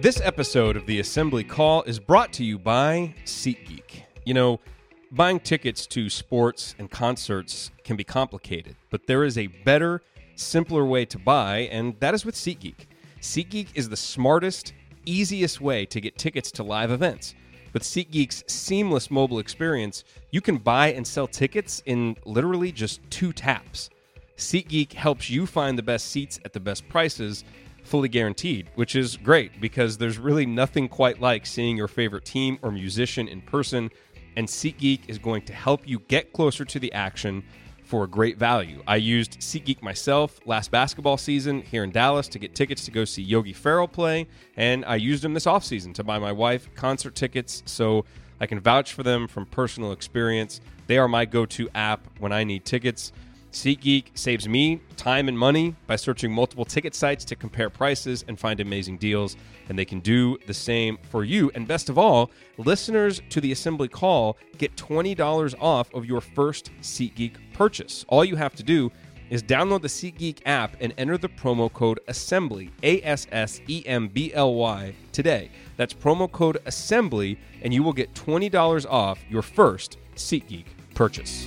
This episode of the Assembly Call is brought to you by SeatGeek. You know, buying tickets to sports and concerts can be complicated, but there is a better, simpler way to buy, and that is with SeatGeek. SeatGeek is the smartest, easiest way to get tickets to live events. With SeatGeek's seamless mobile experience, you can buy and sell tickets in literally just two taps. SeatGeek helps you find the best seats at the best prices fully guaranteed, which is great because there's really nothing quite like seeing your favorite team or musician in person. And SeatGeek is going to help you get closer to the action for a great value. I used SeatGeek myself last basketball season here in Dallas to get tickets to go see Yogi Ferrell play, and I used them this offseason to buy my wife concert tickets. So I can vouch for them from personal experience. They are my go to app when I need tickets. SeatGeek saves me time and money by searching multiple ticket sites to compare prices and find amazing deals, and they can do the same for you. And best of all, listeners to the Assembly Call get $20 off of your first SeatGeek purchase. All you have to do is download the SeatGeek app and enter the promo code ASSEMBLY, A S S E M B L Y, today. That's promo code ASSEMBLY, and you will get $20 off your first SeatGeek purchase.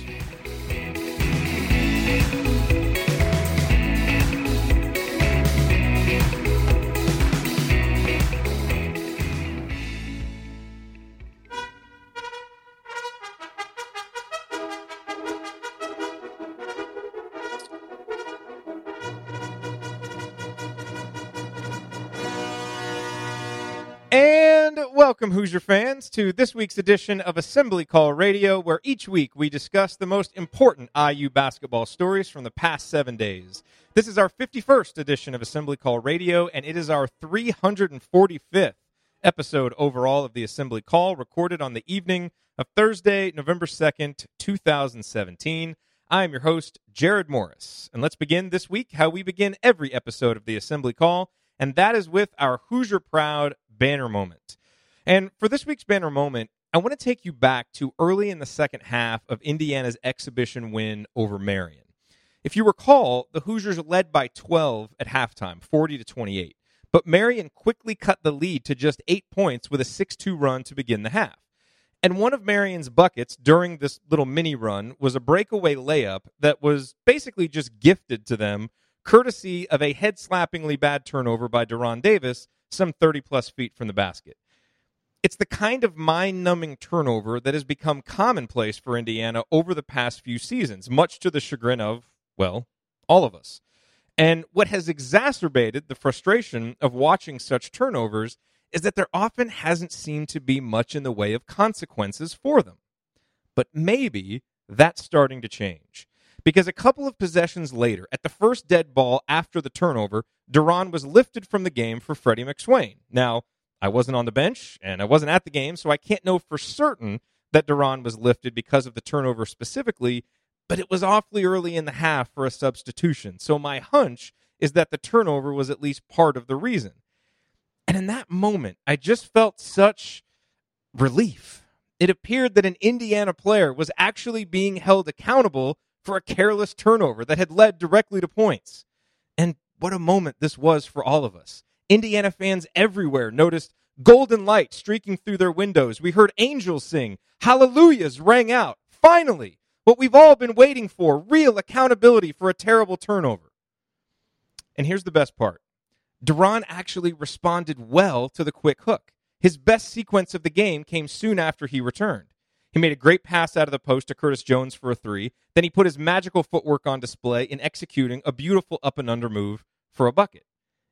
And welcome, Hoosier fans, to this week's edition of Assembly Call Radio, where each week we discuss the most important IU basketball stories from the past seven days. This is our 51st edition of Assembly Call Radio, and it is our 345th episode overall of the Assembly Call, recorded on the evening of Thursday, November 2nd, 2017. I am your host, Jared Morris, and let's begin this week how we begin every episode of the Assembly Call, and that is with our Hoosier Proud banner moment. And for this week's banner moment, I want to take you back to early in the second half of Indiana's exhibition win over Marion. If you recall, the Hoosiers led by 12 at halftime, 40 to 28. But Marion quickly cut the lead to just 8 points with a 6-2 run to begin the half. And one of Marion's buckets during this little mini run was a breakaway layup that was basically just gifted to them courtesy of a head slappingly bad turnover by De'Ron Davis some 30 plus feet from the basket. It's the kind of mind numbing turnover that has become commonplace for Indiana over the past few seasons, much to the chagrin of, well, all of us. And what has exacerbated the frustration of watching such turnovers is that there often hasn't seemed to be much in the way of consequences for them. But maybe that's starting to change. Because a couple of possessions later, at the first dead ball after the turnover, De'Ron was lifted from the game for Freddie McSwain. Now, I wasn't on the bench and I wasn't at the game, so I can't know for certain that De'Ron was lifted because of the turnover specifically, but it was awfully early in the half for a substitution. So my hunch is that the turnover was at least part of the reason. And in that moment, I just felt such relief. It appeared that an Indiana player was actually being held accountable for a careless turnover that had led directly to points. And what a moment this was for all of us. Indiana fans everywhere noticed golden light streaking through their windows. We heard angels sing. Hallelujahs rang out. Finally, what we've all been waiting for real accountability for a terrible turnover. And here's the best part De'Ron actually responded well to the quick hook. His best sequence of the game came soon after he returned. He made a great pass out of the post to Curtis Jones for a three. Then he put his magical footwork on display in executing a beautiful up and under move for a bucket.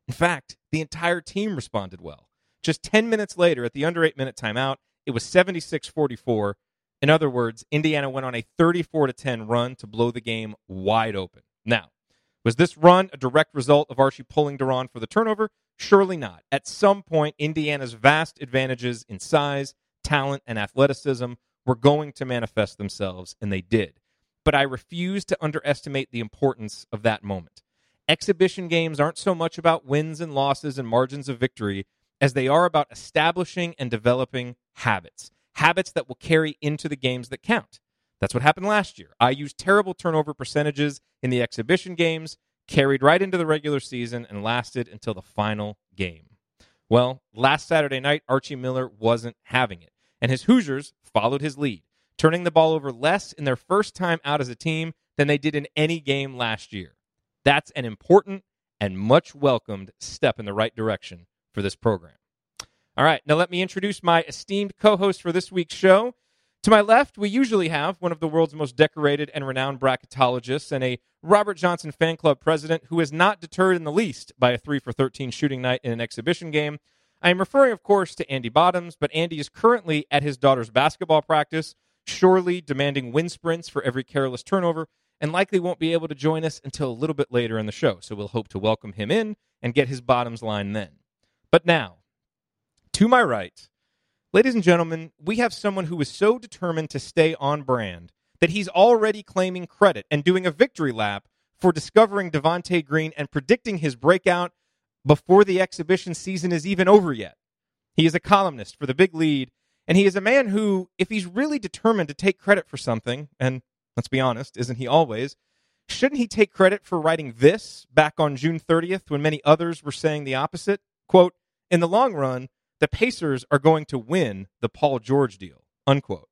In fact, the entire team responded well. Just 10 minutes later, at the under eight minute timeout, it was 76 44. In other words, Indiana went on a 34 10 run to blow the game wide open. Now, Was this run a direct result of Archie pulling De'Ron for the turnover? Surely not. At some point, Indiana's vast advantages in size, talent, and athleticism were going to manifest themselves, and they did. But I refuse to underestimate the importance of that moment. Exhibition games aren't so much about wins and losses and margins of victory as they are about establishing and developing habits, habits that will carry into the games that count. That's what happened last year. I used terrible turnover percentages in the exhibition games carried right into the regular season and lasted until the final game. Well, last Saturday night, Archie Miller wasn't having it, and his Hoosiers followed his lead, turning the ball over less in their first time out as a team than they did in any game last year. That's an important and much welcomed step in the right direction for this program. All right, now let me introduce my esteemed co host for this week's show. To my left, we usually have one of the world's most decorated and renowned bracketologists and a Robert Johnson fan club president who is not deterred in the least by a 3 for 13 shooting night in an exhibition game. I am referring, of course, to Andy Bottoms, but Andy is currently at his daughter's basketball practice, surely demanding wind sprints for every careless turnover, and likely won't be able to join us until a little bit later in the show. So we'll hope to welcome him in and get his Bottoms line then. But now, to my right, Ladies and gentlemen, we have someone who is so determined to stay on brand that he's already claiming credit and doing a victory lap for discovering Devonte Green and predicting his breakout before the exhibition season is even over yet. He is a columnist for the Big Lead, and he is a man who, if he's really determined to take credit for something, and let's be honest, isn't he always? Shouldn't he take credit for writing this back on June 30th when many others were saying the opposite? Quote, in the long run, the Pacers are going to win the Paul George deal, unquote.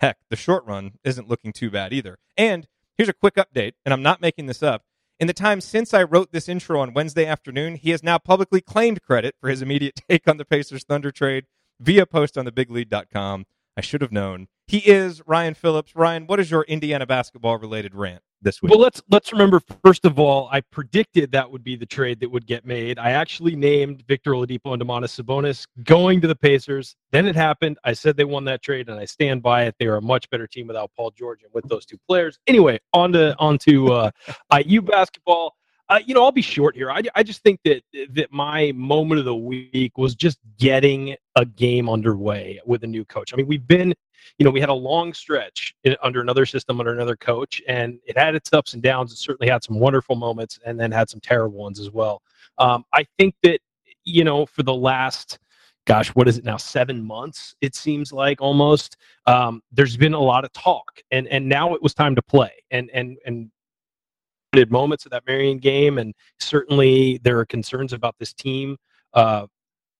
Heck, the short run isn't looking too bad either. And here's a quick update, and I'm not making this up. In the time since I wrote this intro on Wednesday afternoon, he has now publicly claimed credit for his immediate take on the Pacers Thunder trade via post on thebiglead.com. I should have known. He is Ryan Phillips. Ryan, what is your Indiana basketball related rant? this week? Well, let's let's remember first of all, I predicted that would be the trade that would get made. I actually named Victor Oladipo and Domantas Sabonis going to the Pacers. Then it happened. I said they won that trade, and I stand by it. They are a much better team without Paul George and with those two players. Anyway, on to on to uh, IU basketball. Uh, you know, I'll be short here. I, I just think that that my moment of the week was just getting a game underway with a new coach. I mean, we've been you know, we had a long stretch in, under another system, under another coach, and it had its ups and downs. It certainly had some wonderful moments and then had some terrible ones as well. Um, I think that, you know, for the last, gosh, what is it now? Seven months, it seems like almost. Um, there's been a lot of talk, and and now it was time to play. And and and moments of that Marion game, and certainly there are concerns about this team uh,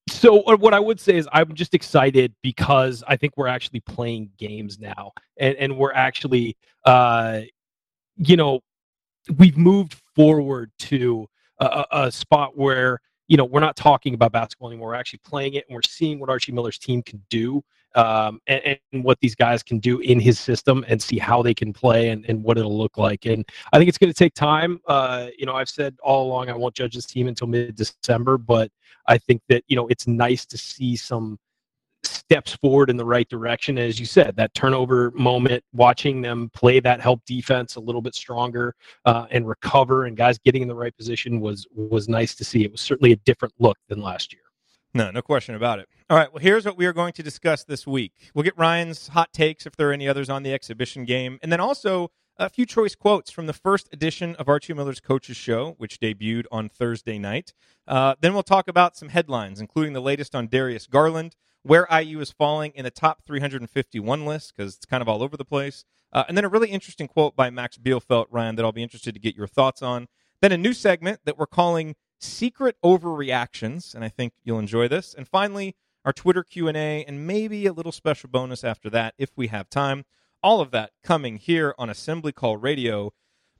so uh, what I would say is I'm just excited because I think we're actually playing games now, and and we're actually, uh, you know, we've moved forward to a, a spot where you know we're not talking about basketball anymore. We're actually playing it, and we're seeing what Archie Miller's team can do, um, and, and, what these guys can do in his system, and see how they can play and, and what it'll look like. And I think it's going to take time. Uh, you know, I've said all along I won't judge this team until mid December, but I think that you know it's nice to see some steps forward in the right direction. As you said, that turnover moment, watching them play that help defense a little bit stronger uh, and recover, and guys getting in the right position was was nice to see. It was certainly a different look than last year. No, no question about it. All right, well, here's what we are going to discuss this week. We'll get Ryan's hot takes if there are any others on the exhibition game, and then also a few choice quotes from the first edition of Archie Miller's Coaches Show, which debuted on Thursday night. Uh, then we'll talk about some headlines, including the latest on Darius Garland, where IU is falling in the top 351 list, because it's kind of all over the place. Uh, and then a really interesting quote by Max Bielfeldt, Ryan, that I'll be interested to get your thoughts on. Then a new segment that we're calling Secret Overreactions, and I think you'll enjoy this. And finally, our Twitter Q&A, and maybe a little special bonus after that if we have time. All of that coming here on Assembly Call Radio.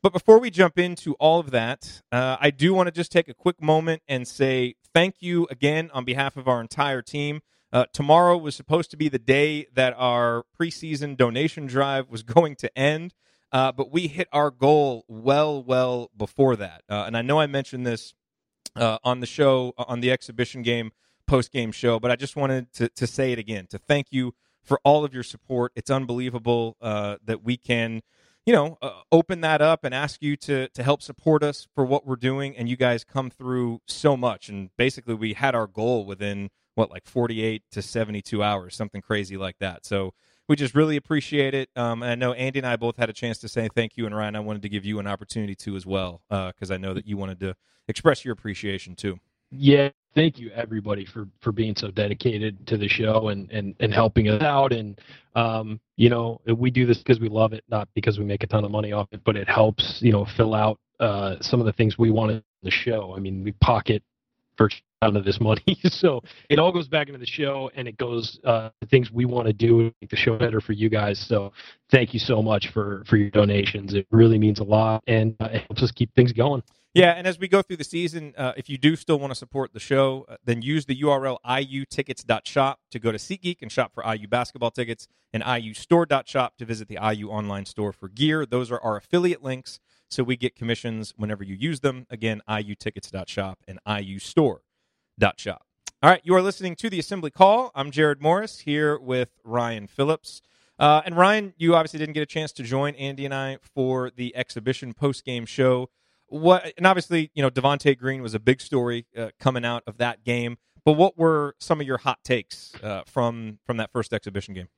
But before we jump into all of that, uh, I do want to just take a quick moment and say thank you again on behalf of our entire team. Uh, tomorrow was supposed to be the day that our preseason donation drive was going to end, uh, but we hit our goal well, well before that. Uh, and I know I mentioned this uh, on the show, on the exhibition game post game show, but I just wanted to, to say it again to thank you for all of your support. It's unbelievable uh, that we can, you know, uh, open that up and ask you to to help support us for what we're doing. And you guys come through so much. And basically, we had our goal within what like 48 to 72 hours, something crazy like that. So we just really appreciate it. Um, I know Andy and I both had a chance to say thank you, and Ryan, I wanted to give you an opportunity to as well because uh, I know that you wanted to express your appreciation too. Yeah, thank you everybody for for being so dedicated to the show and and and helping us out and um you know we do this because we love it not because we make a ton of money off it but it helps you know fill out uh some of the things we want in the show i mean we pocket virtually none of this money so it all goes back into the show and it goes uh things we want to do to make the show better for you guys so thank you so much for for your donations it really means a lot and uh, it helps us keep things going yeah, and as we go through the season, uh, if you do still want to support the show, uh, then use the URL iutickets.shop to go to SeatGeek and shop for IU basketball tickets, and iustore.shop to visit the IU online store for gear. Those are our affiliate links, so we get commissions whenever you use them. Again, iutickets.shop and iustore.shop. All right, you are listening to the Assembly Call. I'm Jared Morris here with Ryan Phillips. Uh, and Ryan, you obviously didn't get a chance to join Andy and I for the exhibition post game show what and obviously you know Devonte Green was a big story uh, coming out of that game. But what were some of your hot takes uh, from from that first exhibition game?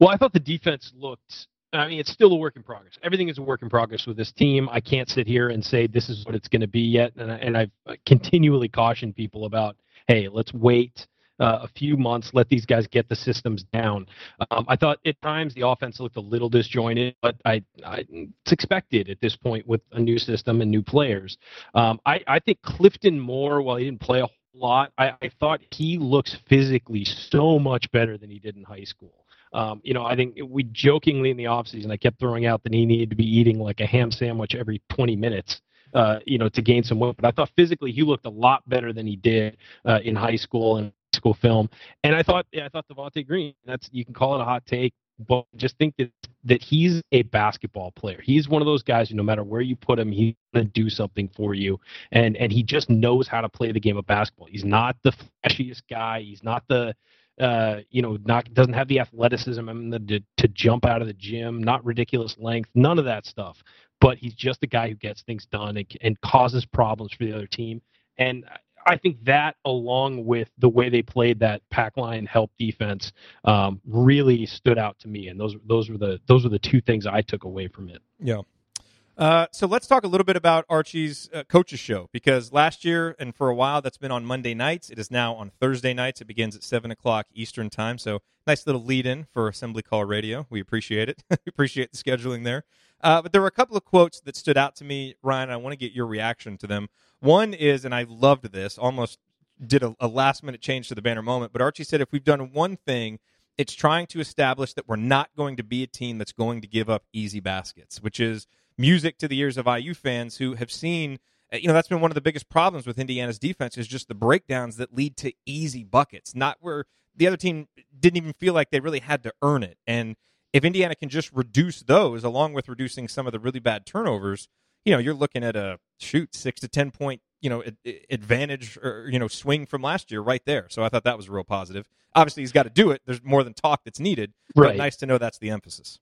Well, I thought the defense looked. I mean, it's still a work in progress. Everything is a work in progress with this team. I can't sit here and say this is what it's going to be yet, and, and I've continually cautioned people about, hey, let's wait uh, a few months, let these guys get the systems down. Um, I thought at times the offense looked a little disjointed, but I, I it's expected at this point with a new system and new players. Um, I, I think Clifton Moore, while he didn't play a lot, I, I thought he looks physically so much better than he did in high school. Um, you know, I think we jokingly in the offseason, I kept throwing out that he needed to be eating like a ham sandwich every 20 minutes. Uh, you know, to gain some weight. But I thought physically he looked a lot better than he did uh, in high school, and high school film. And I thought, yeah, I thought Devonte Green. That's you can call it a hot take, but just think that that he's a basketball player. He's one of those guys who, no matter where you put him, he's gonna do something for you, and and he just knows how to play the game of basketball. He's not the flashiest guy. He's not the uh, you know, not doesn't have the athleticism the, to, to jump out of the gym, not ridiculous length, none of that stuff. But he's just a guy who gets things done and, and causes problems for the other team. And I think that, along with the way they played that pack line help defense, um, really stood out to me. And those those were the those were the two things I took away from it. Yeah. Uh, so let's talk a little bit about Archie's uh, coaches show because last year and for a while that's been on Monday nights. It is now on Thursday nights. It begins at seven o'clock Eastern time. So nice little lead in for Assembly Call Radio. We appreciate it. we appreciate the scheduling there. Uh, but there were a couple of quotes that stood out to me, Ryan. I want to get your reaction to them. One is, and I loved this, almost did a, a last minute change to the banner moment, but Archie said if we've done one thing, it's trying to establish that we're not going to be a team that's going to give up easy baskets, which is music to the ears of IU fans who have seen uh, you know that's been one of the biggest problems with Indiana's defense is just the breakdowns that lead to easy buckets, not where the other team didn't even feel like they really had to earn it. And if Indiana can just reduce those along with reducing some of the really bad turnovers, you know, you're looking at a shoot six to ten point, you know, advantage or you know swing from last year right there. So I thought that was real positive. Obviously, he's got to do it. There's more than talk that's needed. Right. But nice to know that's the emphasis.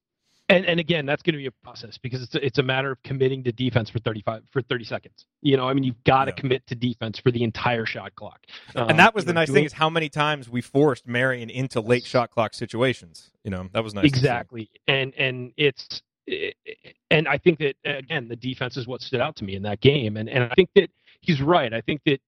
And and again, that's going to be a process because it's a, it's a matter of committing to defense for 35 for 30 seconds. You know, I mean, you've got to yeah. commit to defense for the entire shot clock. Um, and that was the know, nice thing is how many times we forced Marion into late shot clock situations. You know, that was nice. Exactly. And and it's and I think that again, the defense is what stood out to me in that game. And and I think that he's right. I think that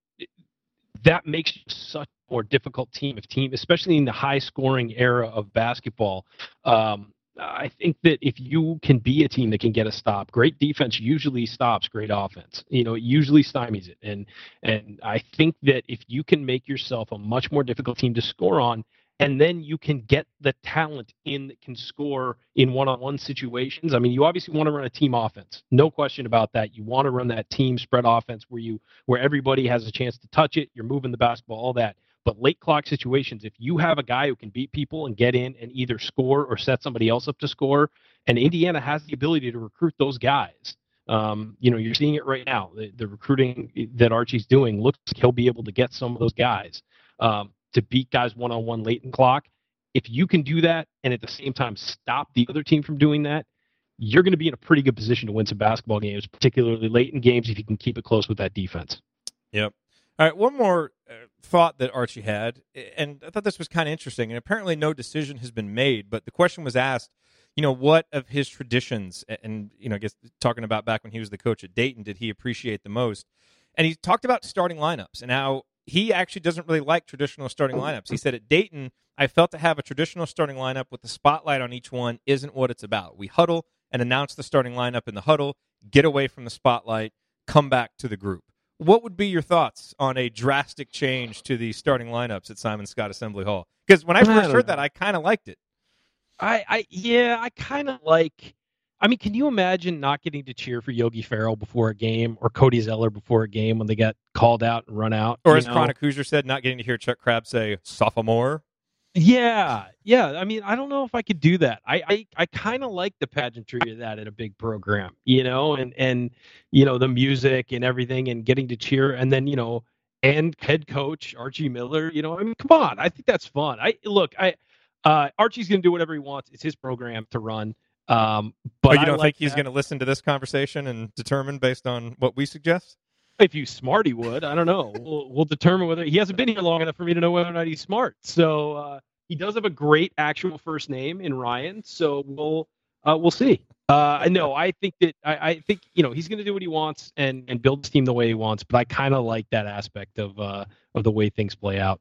that makes such a more difficult team if team, especially in the high scoring era of basketball. Um, I think that if you can be a team that can get a stop, great defense usually stops great offense. You know, it usually stymies it. And and I think that if you can make yourself a much more difficult team to score on, and then you can get the talent in that can score in one-on-one situations. I mean, you obviously want to run a team offense, no question about that. You want to run that team spread offense where you where everybody has a chance to touch it. You're moving the basketball, all that. But late clock situations, if you have a guy who can beat people and get in and either score or set somebody else up to score, and Indiana has the ability to recruit those guys. Um, you know, you're seeing it right now. The, the, recruiting that Archie's doing looks like he'll be able to get some of those guys um, to beat guys one on one late in clock. If you can do that and at the same time stop the other team from doing that, you're going to be in a pretty good position to win some basketball games, particularly late in games if you can keep it close with that defense. Yep. All right, one more uh, thought that Archie had, and I thought this was kind of interesting. And apparently, no decision has been made, but the question was asked. You know, what of his traditions, and you know, I guess talking about back when he was the coach at Dayton, did he appreciate the most? And he talked about starting lineups and how he actually doesn't really like traditional starting lineups. He said at Dayton, I felt to have a traditional starting lineup with the spotlight on each one isn't what it's about. We huddle and announce the starting lineup in the huddle, get away from the spotlight, come back to the group. What would be your thoughts on a drastic change to the starting lineups at Simon Skjodt Assembly Hall? Because when I first I heard that, I kind of liked it. I, I yeah, I kind of like. I mean, can you imagine not getting to cheer for Yogi Ferrell before a game or Cody Zeller before a game when they got called out and run out? Or as know? Chronic Hoosier said, not getting to hear Chuck Crabb say sophomore. Yeah, yeah. I mean, I don't know if I could do that. I I, I kind of like the pageantry of that at a big program, you know, and and you know the music and everything, and getting to cheer, and then you know, and head coach Archie Miller. You know, I mean, come on, I think that's fun. I look, I uh, Archie's gonna do whatever he wants. It's his program to run. Um, but oh, you don't like think he's going to listen to this conversation and determine based on what we suggest? If you smart, he would. I don't know. We'll, we'll determine whether he hasn't been here long enough for me to know whether or not he's smart. So uh, he does have a great actual first name in Ryan. So we'll uh, we'll see. Uh, no, I think that I, I think you know he's going to do what he wants and and build his team the way he wants. But I kind of like that aspect of uh, of the way things play out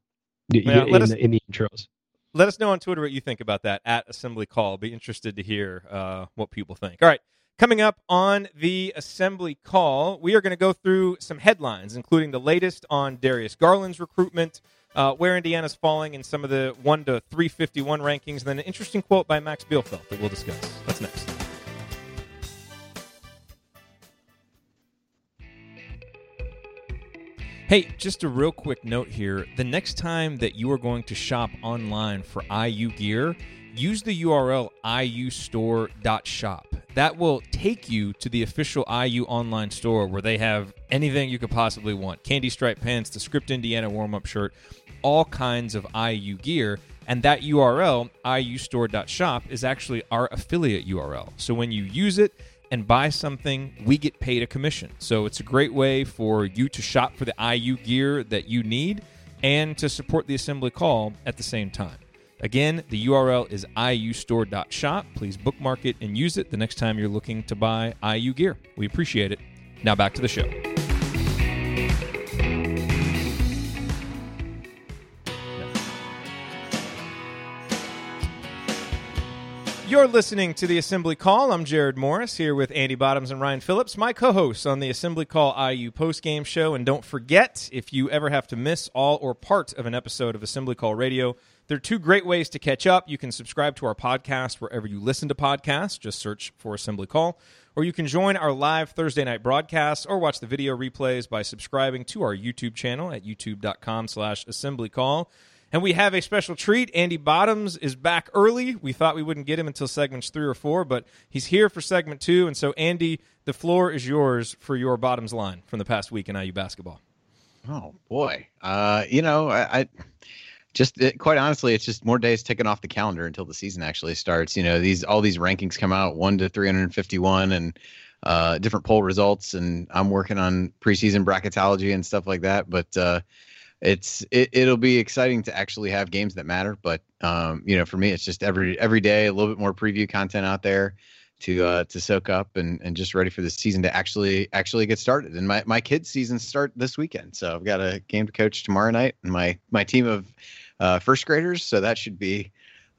yeah, in, us, in the intros let us know on Twitter what you think about that at Assembly Call. Be interested to hear uh, what people think. All right. Coming up on the Assembly Call, we are going to go through some headlines, including the latest on Darius Garland's recruitment, uh, where Indiana's falling in some of the 1 to 351 rankings, and then an interesting quote by Max Bielfeldt that we'll discuss. That's next. Hey, just a real quick note here. The next time that you are going to shop online for IU gear, use the URL iustore.shop. That will take you to the official IU online store where they have anything you could possibly want candy stripe pants, the Script Indiana warm up shirt, all kinds of IU gear. And that URL, iustore.shop, is actually our affiliate URL. So when you use it, and buy something, we get paid a commission. So it's a great way for you to shop for the IU gear that you need and to support the assembly call at the same time. Again, the URL is iustore.shop. Please bookmark it and use it the next time you're looking to buy IU gear. We appreciate it. Now back to the show. You're listening to the Assembly Call. I'm Jared Morris here with Andy Bottoms and Ryan Phillips, my co hosts on the Assembly Call IU postgame show. And don't forget, if you ever have to miss all or part of an episode of Assembly Call Radio, there are two great ways to catch up. You can subscribe to our podcast wherever you listen to podcasts, just search for Assembly Call. Or you can join our live Thursday night broadcasts or watch the video replays by subscribing to our YouTube channel at youtube.com slash assembly call. And we have a special treat. Andy Bottoms is back early. We thought we wouldn't get him until segments three or four, but he's here for segment two. And so, Andy, the floor is yours for your bottoms line from the past week in IU basketball. Oh boy, uh, you know, I, I just it, quite honestly, it's just more days ticking off the calendar until the season actually starts. You know, these all these rankings come out one to three hundred fifty-one, and uh, different poll results, and I'm working on preseason bracketology and stuff like that. But uh, it's it, it'll be exciting to actually have games that matter. But um, you know, for me, it's just every every day a little bit more preview content out there to uh, to soak up and, and just ready for the season to actually actually get started. And my my kids' season start this weekend, so I've got a game to coach tomorrow night, and my my team of uh, first graders. So that should be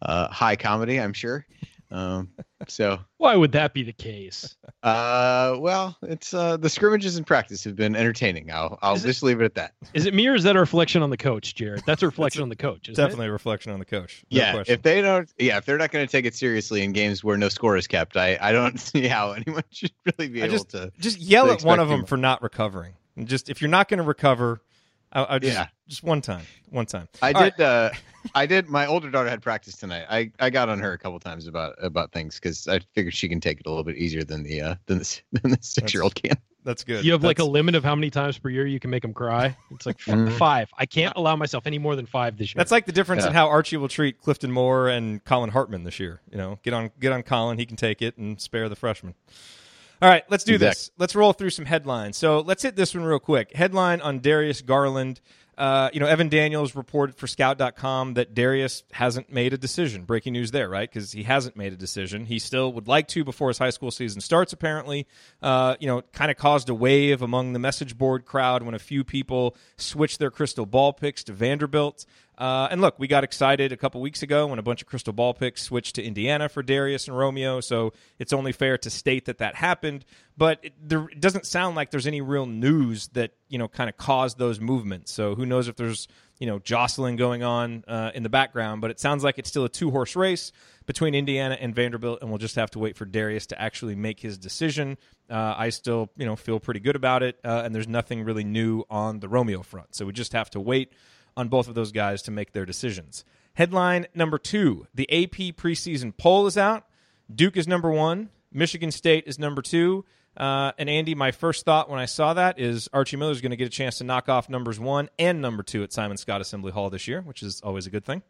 uh, high comedy, I'm sure. Um, so why would that be the case? Uh, well, it's uh, the scrimmages in practice have been entertaining. I'll I'll just leave it at that. Is it me or is that a reflection on the coach, Jared? That's a reflection on the coach. Definitely it? a reflection on the coach. No yeah, question. if they don't, yeah, if they're not going to take it seriously in games where no score is kept, I I don't see how anyone should really be I able just, to just yell at one of them for not recovering. And just if you're not going to recover, I, I just, yeah. just one time, one time. I All did. Right. Uh, I did. My older daughter had practice tonight. I, I got on her a couple times about about things because I figured she can take it a little bit easier than the uh, than the than the six year old can. That's good. You have like a limit of how many times per year you can make them cry. It's like f- Mhm. five. I can't allow myself any more than five this year. That's like the difference in how Archie will treat Clifton Moore and Collin Hartman this year. You know, get on get on Collin, he can take it and spare the freshman. All right, let's do this. Let's roll through some headlines. So let's hit this one real quick. Headline on Darius Garland. Uh, you know, Evan Daniels reported for Scout.com that Darius hasn't made a decision. Breaking news there, right? Because he hasn't made a decision. He still would like to before his high school season starts, apparently. Uh, you know, kind of caused a wave among the message board crowd when a few people switched their crystal ball picks to Vanderbilt. Uh, and look, we got excited a couple weeks ago when a bunch of crystal ball picks switched to Indiana for Darius and Romeo. So it's only fair to state that that happened. But it, there, it doesn't sound like there's any real news that you know kind of caused those movements. So who knows if there's you know jostling going on uh, in the background? But it sounds like it's still a two horse race between Indiana and Vanderbilt, and we'll just have to wait for Darius to actually make his decision. Uh, I still you know feel pretty good about it, uh, and there's nothing really new on the Romeo front. So we just have to wait on both of those guys to make their decisions. Headline number two the AP preseason poll is out. Duke is number one, Michigan State is number two. Uh, and Andy, my first thought when I saw that is Archie Miller is going to get a chance to knock off numbers one and number two at Simon Skjodt Assembly Hall this year, which is always a good thing.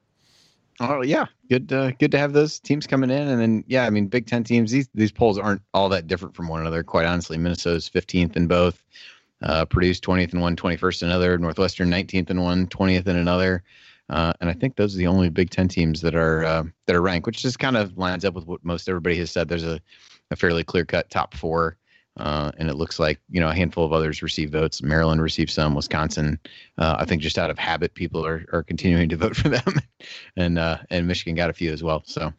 Oh yeah, good. Uh, good to have those teams coming in, and then yeah, I mean, Big Ten teams. These these polls aren't all that different from one another. Quite honestly, Minnesota's 15th in both. Uh, Purdue's 20th and one, 21st in another. Northwestern 19th and one, 20th in another. Uh, and I think those are the only Big Ten teams that are uh, that are ranked, which just kind of lines up with what most everybody has said. There's a, a fairly clear cut top four, uh, and it looks like you know a handful of others receive votes. Maryland received some, Wisconsin. Uh, I think just out of habit, people are, are continuing to vote for them, and uh, and Michigan got a few as well. So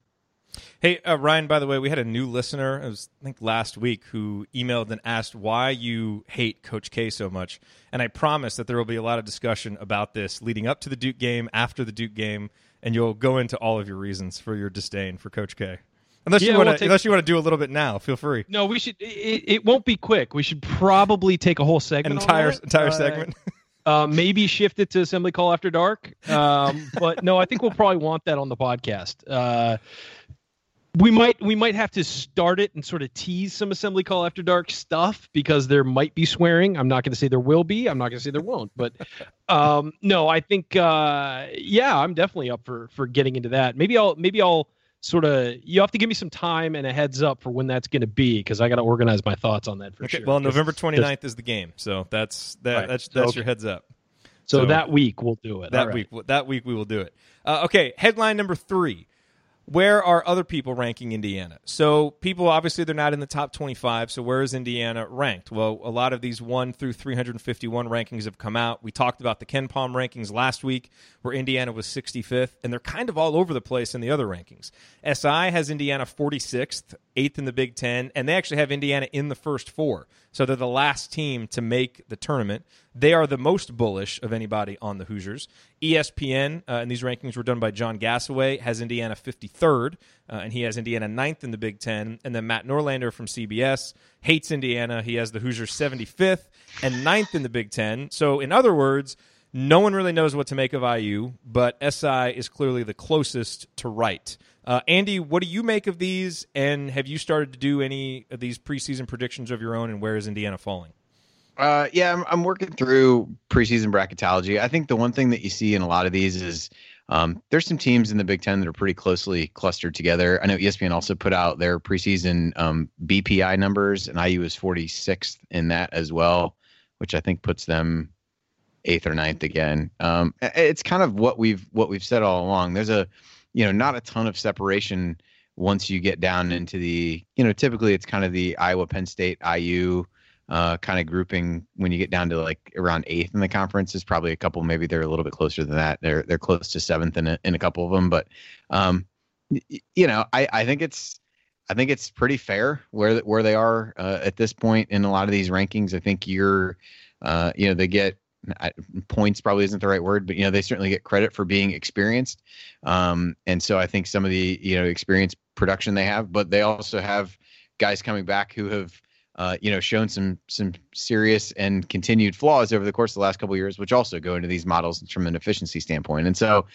Hey, uh, Ryan, by the way, we had a new listener, it was, I think last week, who emailed and asked why you hate Coach K so much. And I promise that there will be a lot of discussion about this leading up to the Duke game, after the Duke game, and you'll go into all of your reasons for your disdain for Coach K. Unless Yeah, you want we'll to, unless you want to do a little bit now, feel free. no, we should. It, it won't be quick. We should probably take a whole An segment. on entire entire Uh, segment. Uh, maybe shift it to Assembly Call After Dark. Um, but no, I think we'll probably want that on the podcast. Uh, we might we might have to start it and sort of tease some Assembly Call After Dark stuff because there might be swearing. I'm not going to say there will be. I'm not going to say there won't. But um, no, I think uh, yeah, I'm definitely up for for getting into that. Maybe I'll maybe I'll sort of you have to give me some time and a heads up for when that's going to be because I got to organize my thoughts on that for Okay, sure. well, November 29th is the game, so that's that, Right. that's that's Okay. your heads up. So, so- that week we'll do it. That right. week, that week we will do it. Uh, okay, headline number three. Where are other people ranking Indiana? So people obviously they're not in the top 25. So where is Indiana ranked? Well, a lot of these one through 351 rankings have come out. We talked about the KenPom rankings last week, where Indiana was 65th, and they're kind of all over the place in the other rankings. SI has Indiana 46th, eighth in the Big Ten, and they actually have Indiana in the first four. So they're the last team to make the tournament. They are the most bullish of anybody on the Hoosiers. ESPN, uh, and these rankings were done by John Gasaway, has Indiana 53rd, uh, and he has Indiana 9th in the Big Ten. And then Matt Norlander from CBS hates Indiana. He has the Hoosiers 75th and 9th in the Big Ten. So, in other words, no one really knows what to make of IU, but SI is clearly the closest to right. Uh, Andy, what do you make of these? And have you started to do any of these preseason predictions of your own? And where is Indiana falling? Uh, yeah, I'm, I'm working through preseason bracketology. I think the one thing that you see in a lot of these is um, there's some teams in the Big Ten that are pretty closely clustered together. I know ESPN also put out their preseason um, BPI numbers, and IU is 46th in that as well, which I think puts them eighth or ninth again. Um, it's kind of what we've what we've said all along. There's a you know not a ton of separation once you get down into the you know typically it's kind of the Iowa Penn State IU uh, kind of grouping when you get down to like around eighth in the conference is probably a couple maybe they're a little bit closer than that. They're they're close to seventh in a, in a couple of them but um you know I I think it's I think it's pretty fair where where they are uh, at this point in a lot of these rankings. I think you're uh you know they get I, points probably isn't the right word, but you know they certainly get credit for being experienced, um, and so I think some of the you know experience production they have, but they also have guys coming back who have uh, you know shown some some serious and continued flaws over the course of the last couple years, which also go into these models from an efficiency standpoint. And so,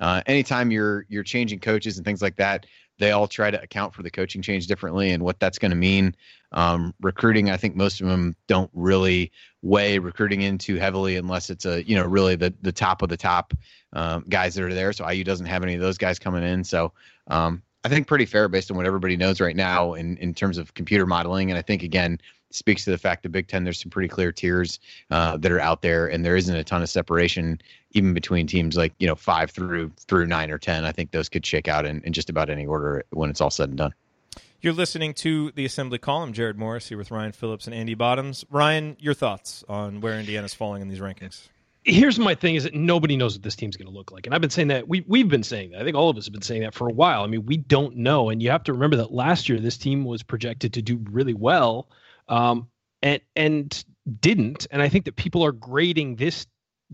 uh, anytime you're you're changing coaches and things like that, they all try to account for the coaching change differently and what that's going to mean. Um, recruiting, I think most of them don't really weigh recruiting in too heavily unless it's a you know really the the top of the top um, guys that are there. So IU doesn't have any of those guys coming in. So um, I think pretty fair based on what everybody knows right now in in terms of computer modeling. And I think again speaks to the fact that Big Ten there's some pretty clear tiers uh, that are out there, and there isn't a ton of separation even between teams like you know five through through nine or ten. I think those could shake out in, in just about any order when it's all said and done. You're listening to the Assembly Column. Jared Morris here with Ryan Phillips and Andy Bottoms. Ryan, your thoughts on where Indiana's falling in these rankings? Here's my thing: is that nobody knows what this team's going to look like, and I've been saying that we we've been saying that. I think all of us have been saying that for a while. I mean, we don't know, and you have to remember that last year this team was projected to do really well. Um, and and didn't. And I think that people are grading this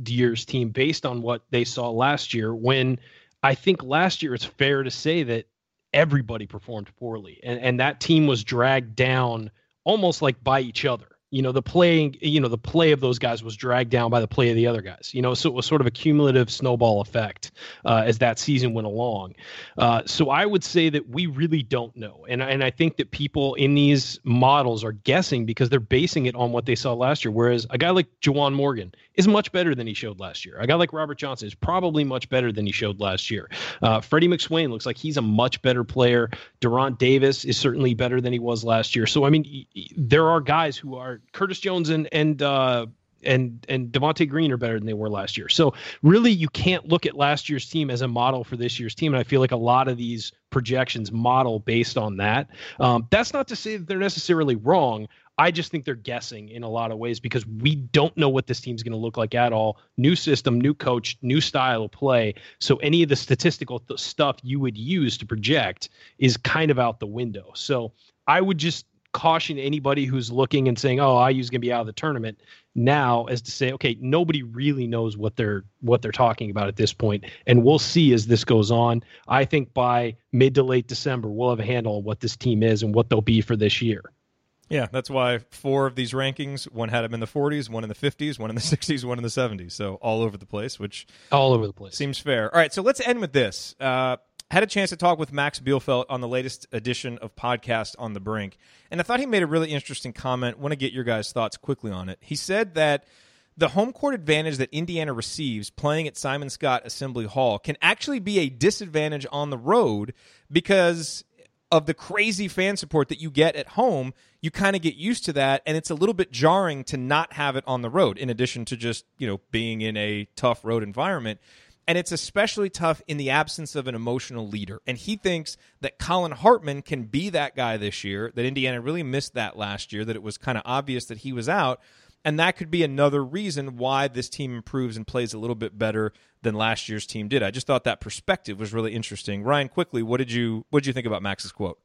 year's team based on what they saw last year. When I think last year it's fair to say that everybody performed poorly, and and that team was dragged down almost like by each other you know the playing you know the play of those guys was dragged down by the play of the other guys you know so it was sort of a cumulative snowball effect uh, as that season went along. Uh, so i would say that we really don't know and, and i think that people in these models are guessing because they're basing it on what they saw last year whereas a guy like Juwan Morgan is much better than he showed last year. A guy like Robert Johnson is probably much better than he showed last year. Uh, Freddie McSwain looks like he's a much better player. De'Ron Davis is certainly better than he was last year. So i mean there are guys who are Curtis Jones and and uh, and and Devonte Green are better than they were last year. So really, you can't look at last year's team as a model for this year's team. And I feel like a lot of these projections model based on that. Um, that's not to say that they're necessarily wrong. I just think they're guessing in a lot of ways because we don't know what this team's going to look like at all. New system, new coach, new style of play. So any of the statistical th- stuff you would use to project is kind of out the window. So I would just caution anybody who's looking and saying, "Oh, IU's going to be out of the tournament." Now, as to say, okay, nobody really knows what they're what they're talking about at this point, and we'll see as this goes on. I think by mid to late December, we'll have a handle on what this team is and what they'll be for this year. Yeah, that's why four of these rankings, one had them in the 40s, one in the 50s, one in the 60s, one in the 70s. So all over the place, which all over the place seems fair. All right, so let's end with this. Uh, had a chance to talk with Max Bielfeldt on the latest edition of Podcast on the Brink, and I thought he made a really interesting comment. Want to get your guys' thoughts quickly on it. He said that the home court advantage that Indiana receives playing at Simon Skjodt Assembly Hall can actually be a disadvantage on the road because of the crazy fan support that you get at home. You kind of get used to that, and it's a little bit jarring to not have it on the road. In addition to just you know being in a tough road environment. And it's especially tough in the absence of an emotional leader. And he thinks that Collin Hartman can be that guy this year, that Indiana really missed that last year, that it was kind of obvious that he was out. And that could be another reason why this team improves and plays a little bit better than last year's team did. I just thought that perspective was really interesting. Ryan, quickly, what did you what did you think about Max's quote?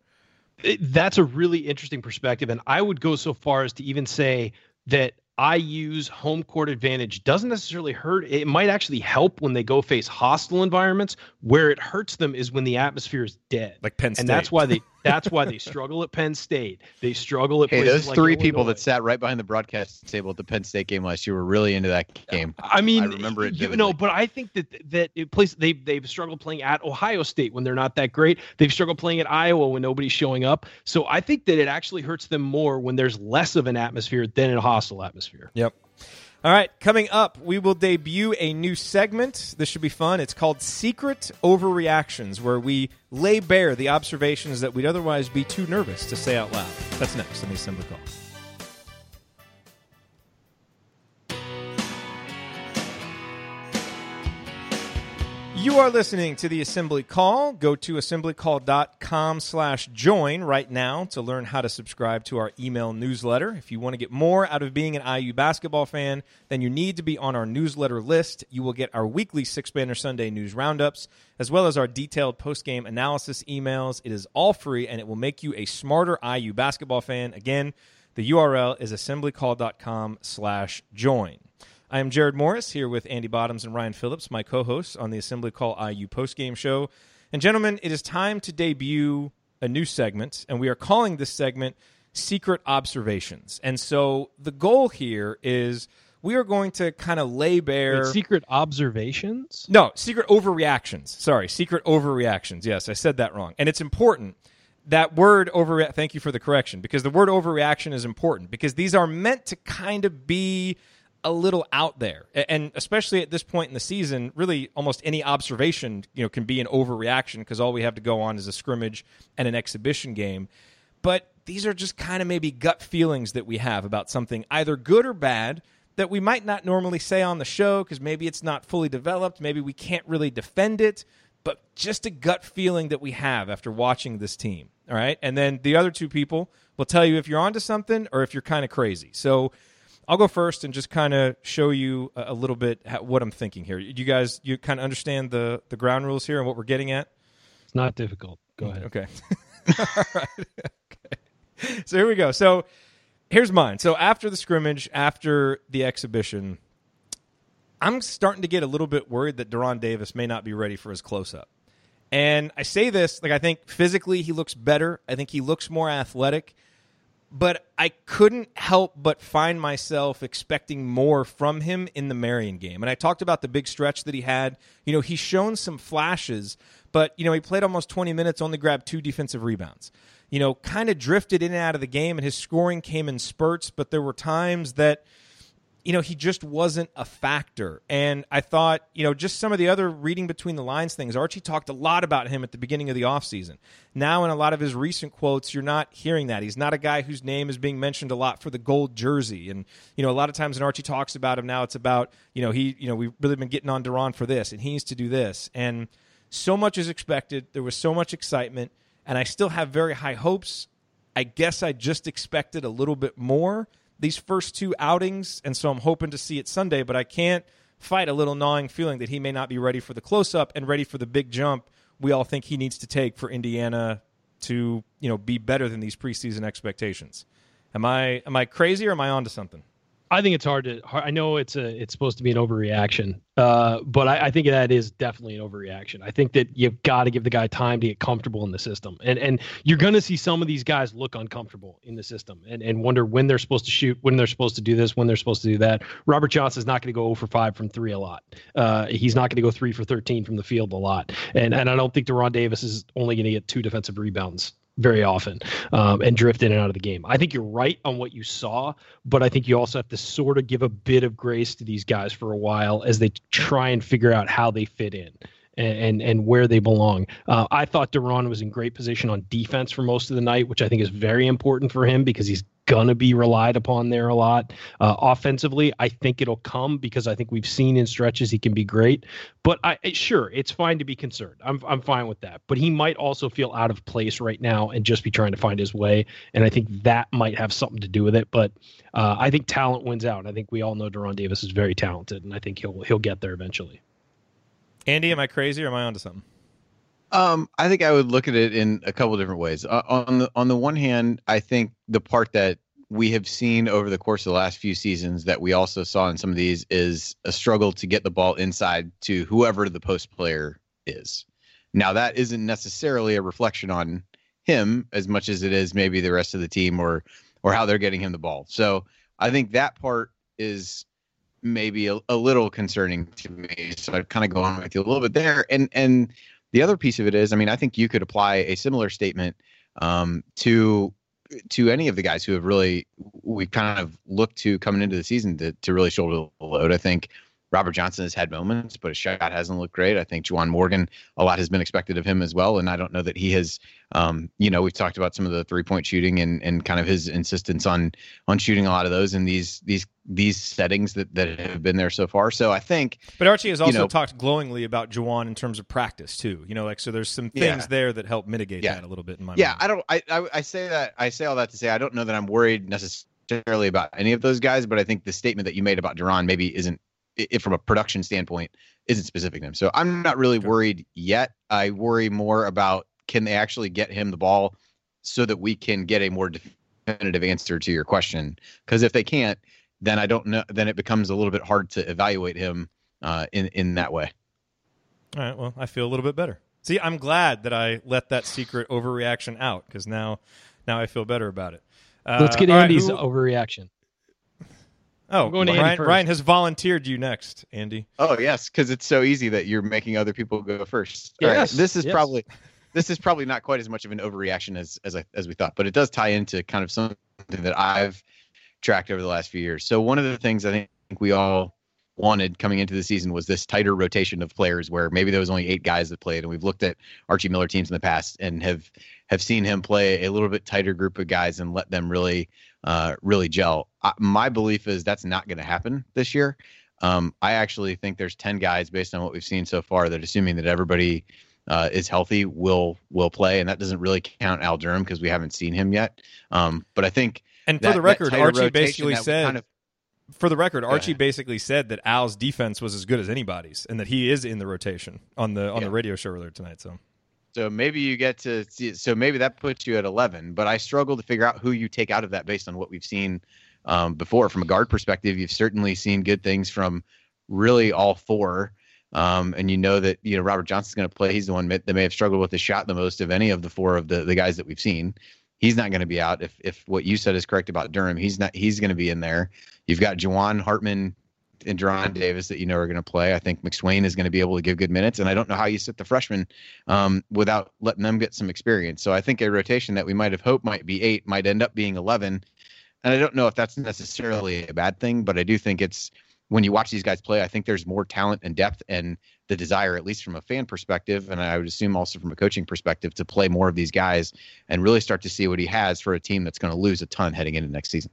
That's a really interesting perspective, and I would go so far as to even say that IU's home court advantage doesn't necessarily hurt. It might actually help when they go face hostile environments. Where it hurts them is when the atmosphere is dead. Like Penn State. And that's why they that's why they struggle at Penn State. They struggle at hey, those like three Illinois. people that sat right behind the broadcast table at the Penn State game last year were really into that game. I mean, I remember it. You know, but I think that that it plays they they've struggled playing at Ohio State when they're not that great. They've struggled playing at Iowa when nobody's showing up. So I think that it actually hurts them more when there's less of an atmosphere than a hostile atmosphere. Yep. All right, coming up, we will debut a new segment. This should be fun. It's called Secret Overreactions, where we lay bare the observations that we'd otherwise be too nervous to say out loud. That's next on the Assembly Call. You are listening to the Assembly Call. Go to assemblycall.com slash join right now to learn how to subscribe to our email newsletter. If you want to get more out of being an IU basketball fan, then you need to be on our newsletter list. You will get our weekly Six Banner Sunday news roundups, as well as our detailed post-game analysis emails. It is all free, and it will make you a smarter IU basketball fan. Again, the URL is assemblycall.com slash join. I am Jared Morris here with Andy Bottoms and Ryan Phillips, my co hosts on the Assembly Call IU postgame show. And, gentlemen, it is time to debut a new segment, and we are calling this segment Secret Observations. And so the goal here is we are going to kind of lay bare Wait, secret observations. no, secret overreactions. Sorry, secret overreactions. Yes, I said that wrong. And it's important. That word over thank you for the correction, because the word overreaction is important because these are meant to kind of be a little out there. And especially at this point in the season, really almost any observation, you know, can be an overreaction because all we have to go on is a scrimmage and an exhibition game. But these are just kind of maybe gut feelings that we have about something either good or bad that we might not normally say on the show because maybe it's not fully developed. Maybe we can't really defend it, but just a gut feeling that we have after watching this team. All right. And then the other two people will tell you if you're onto something or if you're kind of crazy. So I'll go first and just kind of show you a, a little bit how, what I'm thinking here. You guys, you kind of understand the, the ground rules here and what we're getting at? It's not difficult. Go ahead. Okay. All right. Okay. So here we go. So here's mine. So after the scrimmage, after the exhibition, I'm starting to get a little bit worried that De'Ron Davis may not be ready for his close up. And I say this, like I think physically he looks better. I think he looks more athletic. But I couldn't help but find myself expecting more from him in the Marian game. And I talked about the big stretch that he had. You know, he's shown some flashes, but you know, he played almost 20 minutes, only grabbed two defensive rebounds. You know, kind of drifted in and out of the game and his scoring came in spurts, but there were times that you know, he just wasn't a factor. And I thought, you know, just some of the other reading between the lines things, Archie talked a lot about him at the beginning of the offseason. Now, in a lot of his recent quotes, you're not hearing that. He's not a guy whose name is being mentioned a lot for the gold jersey. And, you know, a lot of times when Archie talks about him now, it's about, you know, he, you know, we've really been getting on De'Ron for this and he needs to do this. And so much is expected. There was so much excitement. And I still have very high hopes. I guess I just expected a little bit more these first two outings, and so I'm hoping to see it Sunday, but I can't fight a little gnawing feeling that he may not be ready for the close up and ready for the big jump we all think he needs to take for Indiana to, you know, be better than these preseason expectations. Am I am I crazy or am I onto something? I think it's hard to. I know it's a. It's supposed to be an overreaction, uh, but I, I think that is definitely an overreaction. I think that you've got to give the guy time to get comfortable in the system, and and you're going to see some of these guys look uncomfortable in the system, and and wonder when they're supposed to shoot, when they're supposed to do this, when they're supposed to do that. Robert Johnson's not going to go 0 for 5 from three a lot. Uh, he's not going to go three for 13 from the field a lot, and and I don't think De'Ron Davis is only going to get two defensive rebounds very often um, and drift in and out of the game. I think you're right on what you saw, but I think you also have to sort of give a bit of grace to these guys for a while as they try and figure out how they fit in. And, and, where they belong. Uh, I thought De'Ron was in great position on defense for most of the night, which I think is very important for him because he's gonna be relied upon there a lot. Uh, offensively, I think it'll come because I think we've seen in stretches he can be great. But I sure it's fine to be concerned. I'm I'm fine with that. But he might also feel out of place right now and just be trying to find his way. And I think that might have something to do with it. But uh, I think talent wins out. I think we all know De'Ron Davis is very talented, and I think he'll he'll get there eventually. Andy, am I crazy or am I onto something? Um, I think I would look at it in a couple different ways. Uh, on the on the one hand, I think the part that we have seen over the course of the last few seasons that we also saw in some of these is a struggle to get the ball inside to whoever the post player is. Now that isn't necessarily a reflection on him as much as it is maybe the rest of the team or or how they're getting him the ball. So I think that part is maybe a, a little concerning to me. So I'd kind of go on with you a little bit there. And and the other piece of it is, I mean, I think you could apply a similar statement um, to to any of the guys who have really we kind of looked to coming into the season to to really shoulder the load. I think Robert Johnson has had moments, but his shot hasn't looked great. I think Juwan Morgan, a lot has been expected of him as well, and I don't know that he has. Um, you know, we've talked about some of the three point shooting and and kind of his insistence on on shooting a lot of those in these these these settings that that have been there so far. So I think. But Archie has also you know, talked glowingly about Juwan in terms of practice too. You know, like so there's some things Yeah. there that help mitigate Yeah. that a little bit in my mind. Yeah, mind. I don't. I, I I say that. I say all that to say I don't know that I'm worried necessarily about any of those guys, but I think the statement that you made about De'Ron maybe isn't, if from a production standpoint, isn't specific to him. So I'm not really Okay. worried yet. I worry more about can they actually get him the ball so that we can get a more definitive answer to your question. Because if they can't, then I don't know. Then it becomes a little bit hard to evaluate him uh, in in that way. All right. Well, I feel a little bit better. See, I'm glad that I let that secret overreaction out because now, now I feel better about it. Uh, Let's get all right, Andy's who- overreaction. Oh, I'm going to Andy Ryan, first. Ryan has volunteered you next, Andy. Oh yes, because it's so easy that you're making other people go first. All right, Yes, this is yes. probably this is probably not quite as much of an overreaction as as I, as we thought, but it does tie into kind of something that I've tracked over the last few years. So one of the things I think we all wanted coming into the season was this tighter rotation of players where maybe there was only eight guys that played and we've looked at Archie Miller teams in the past and have have seen him play a little bit tighter group of guys and let them really uh really gel. I, my belief is that's not going to happen this year. Um I actually think there's 10 guys based on what we've seen so far that assuming that everybody uh, is healthy will will play and that doesn't really count Al Durham because we haven't seen him yet. Um but I think And for that- the record, Archie basically said kind of- for the record, Archie basically said that Al's defense was as good as anybody's, and that he is in the rotation on the on the radio show earlier tonight. So So maybe you get to see. So maybe that puts you at 11. But I struggle to figure out who you take out of that based on what we've seen um, before. From a guard perspective, you've certainly seen good things from really all four. Um, and you know that you know Robert Johnson's going to play. He's the one that may have struggled with the shot the most of any of the four of the the guys that we've seen. He's not going to be out if if what you said is correct about Durham. He's not. He's going to be in there. You've got Juwan Hartman and De'Ron Davis that you know are going to play. I think McSwain is going to be able to give good minutes, and I don't know how you sit the freshmen um, without letting them get some experience. So I think a rotation that we might have hoped might be eight might end up being eleven, and I don't know if that's necessarily a bad thing, but I do think it's when you watch these guys play, I think there's more talent and depth and the desire, at least from a fan perspective, and I would assume also from a coaching perspective, to play more of these guys and really start to see what he has for a team that's going to lose a ton heading into next season.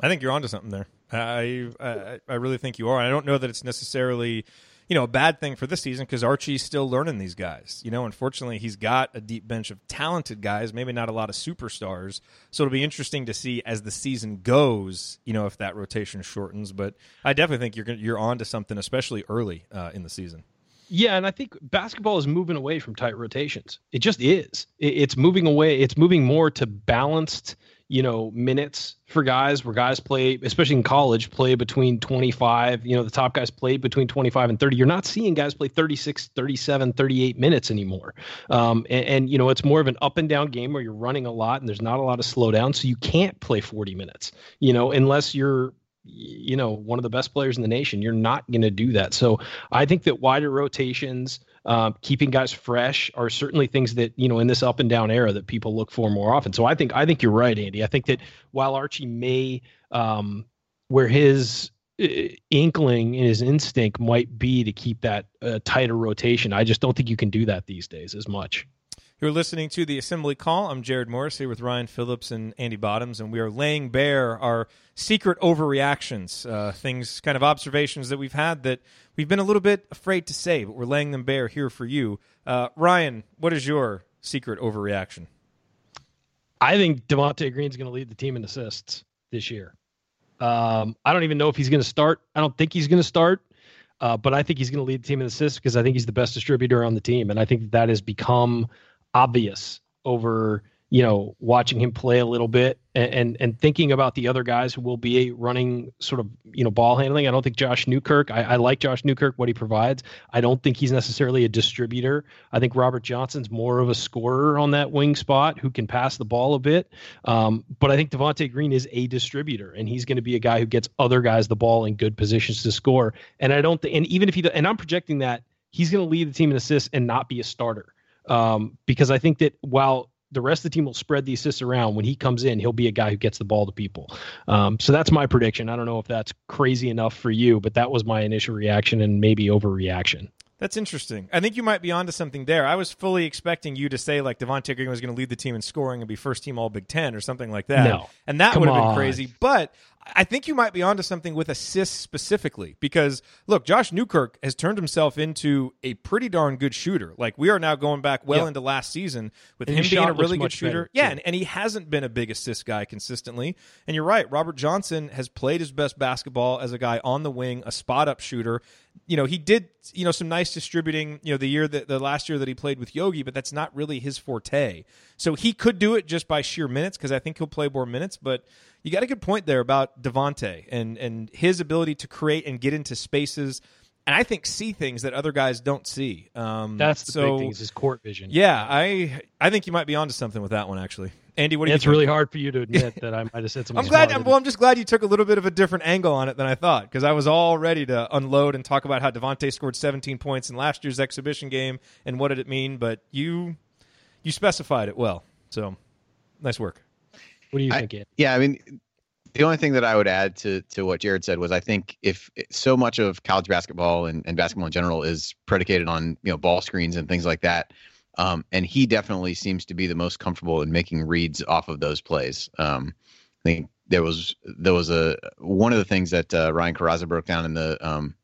I think you're onto something there. I, I I really think you are. I don't know that it's necessarily, you know, a bad thing for this season because Archie's still learning these guys. You know, unfortunately, he's got a deep bench of talented guys, maybe not a lot of superstars. So it'll be interesting to see as the season goes. You know, if that rotation shortens. But I definitely think you're you're on to something, especially early uh, in the season. Yeah, and I think basketball is moving away from tight rotations. It just is. It- It's moving away. It's moving more to balanced, you know, minutes for guys where guys play, especially in college, play between 25, you know, the top guys play between 25 and 30. You're not seeing guys play 36, 37, 38 minutes anymore. Um, and, and, you know, it's more of an up and down game where you're running a lot and there's not a lot of slowdown. So you can't play 40 minutes, you know, unless you're, you know, one of the best players in the nation. You're not going to do that. So I think that wider rotations, um, keeping guys fresh, are certainly things that you know in this up and down era that people look for more often. So I think I think you're right, Andy. I think that while Archie may, um, where his uh, inkling and his instinct might be to keep that uh, tighter rotation, I just don't think you can do that these days as much. You're listening to the Assembly Call. I'm Jared Morris here with Ryan Phillips and Andy Bottoms, and we are laying bare our secret overreactions, uh, things, kind of observations that we've had that we've been a little bit afraid to say, but we're laying them bare here for you. Uh, Ryan, what is your secret overreaction? I think Devonte Green's going to lead the team in assists this year. Um, I don't even know if he's going to start. I don't think he's going to start, uh, but I think he's going to lead the team in assists because I think he's the best distributor on the team, and I think that has become obvious over you know watching him play a little bit and, and and thinking about the other guys who will be running sort of you know ball handling. I don't think Josh Newkirk. I, I like Josh Newkirk what he provides. I don't think he's necessarily a distributor. I think Robert Johnson's more of a scorer on that wing spot who can pass the ball a bit. Um, but I think devonte Green is a distributor, and he's going to be a guy who gets other guys the ball in good positions to score. And I don't. Th- and even if he, and I'm projecting that he's going to lead the team in assists and not be a starter, um, because I think that while the rest of the team will spread the assists around. When he comes in, he'll be a guy who gets the ball to people. Um, so that's my prediction. I don't know if that's crazy enough for you, but that was my initial reaction and maybe overreaction. That's interesting. I think you might be onto something there. I was fully expecting you to say like Devonte Green was going to lead the team in scoring and be first team All Big Ten or something like that. No. and that Come would have been on. crazy. But I think you might be onto something with assists specifically because look, Josh Newkirk has turned himself into a pretty darn good shooter. Like we are now going back well Yeah. into last season with And him being a really good shooter. better, yeah, too. and, and he hasn't been a big assist guy consistently. And you're right, Robert Johnson has played his best basketball as a guy on the wing, a spot up shooter. You know, he did you know some nice distributing. You know, the year that the last year that he played with Yogi, but that's not really his forte. So he could do it just by sheer minutes because I think he'll play more minutes. But you got a good point there about Devonte and and his ability to create and get into spaces and I think see things that other guys don't see. Um, That's the so, big thing is his court vision. Yeah, I I think you might be onto something with that one actually. Andy, what do you? It's think? really hard for you to admit that I might have said something. I'm glad. well, I'm just glad you took a little bit of a different angle on it than I thought because I was all ready to unload and talk about how Devonte scored 17 points in last year's exhibition game and what did it mean. But you you specified it well, so nice work. What do you I- think? Ed? Yeah, I mean, the only thing that I would add to to what Jared said was I think if so much of college basketball and, and basketball in general is predicated on you know ball screens and things like that, um, and he definitely seems to be the most comfortable in making reads off of those plays. Um, I think there was there was a one of the things that uh, Ryan Carrazza broke down in the um,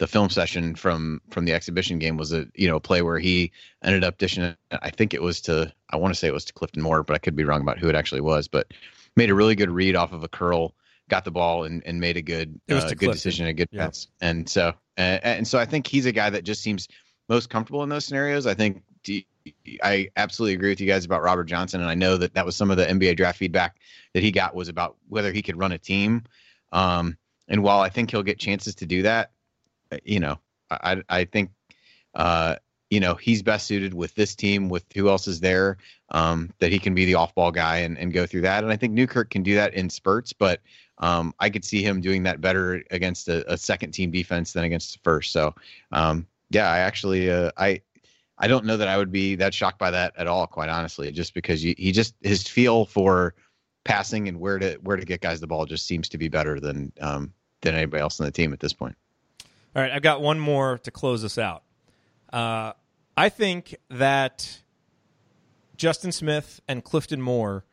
the film session from from the exhibition game was a you know a play where he ended up dishing. I think it was to I want to say it was to Clifton Moore, but I could be wrong about who it actually was. But made a really good read off of a curl, got the ball and, and made a good uh, good Clifton. decision, a good Yeah. pass. And so uh, and so I think he's a guy that just seems most comfortable in those scenarios. I think d- I absolutely agree with you guys about Robert Johnson, and I know that that was some of the NBA draft feedback that he got was about whether he could run a team. Um, and while I think he'll get chances to do that, you know, I I think uh, you know he's best suited with this team with who else is there um, that he can be the off ball guy and, and go through that. And I think Newkirk can do that in spurts, but um, I could see him doing that better against a, a second team defense than against the first. So um, yeah, I actually uh, I I don't know that I would be that shocked by that at all, quite honestly, just because you, he just his feel for passing and where to where to get guys the ball just seems to be better than um, than anybody else on the team at this point. All right, I've got one more to close us out. Uh, I think that Justin Smith and Clifton Moore